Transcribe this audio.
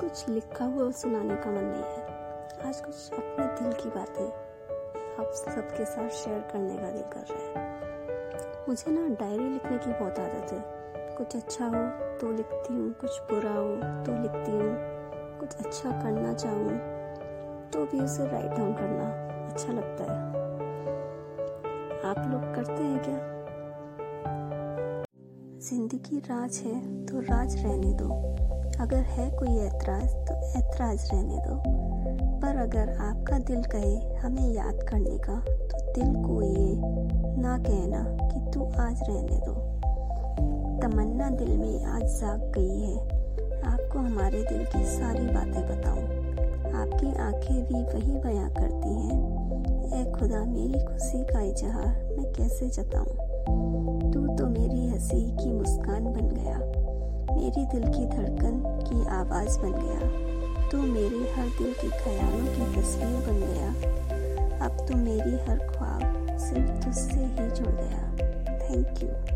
कुछ लिखा हुआ सुनाने का मन नहीं है। आज कुछ अपने दिल की बातें आप सबके साथ शेयर करने का दिल कर रहा है। मुझे ना डायरी लिखने की बहुत आदत है। कुछ अच्छा हो तो लिखती हूँ। कुछ बुरा हो तो लिखती हूँ। कुछ अच्छा करना चाहूँ तो भी उसे राइट डाउन करना अच्छा लगता है। आप लोग करते हैं क्या? ज़िंदगी राज है तो राज रहने दो। अगर है कोई ऐतराज़ तो ऐतराज़ रहने दो। पर अगर आपका दिल कहे हमें याद करने का तो दिल को ये ना कहना कि तू आज रहने दो। तमन्ना दिल में आज जाग गई है। आपको हमारे दिल की सारी बातें बताऊँ। आपकी आँखें भी वही बयां करती हैं। ए खुदा मेरी खुशी का इजहार मैं कैसे जताऊं? तू तो मेरी हँसी की मुस्कान बन गया। मेरी दिल की धड़कन की आवाज़ बन गया। तू मेरे हर दिल के ख्यालों की तस्वीर बन गया। अब तो मेरी हर ख्वाब सिर्फ़ तुझसे ही जुड़ गया। Thank you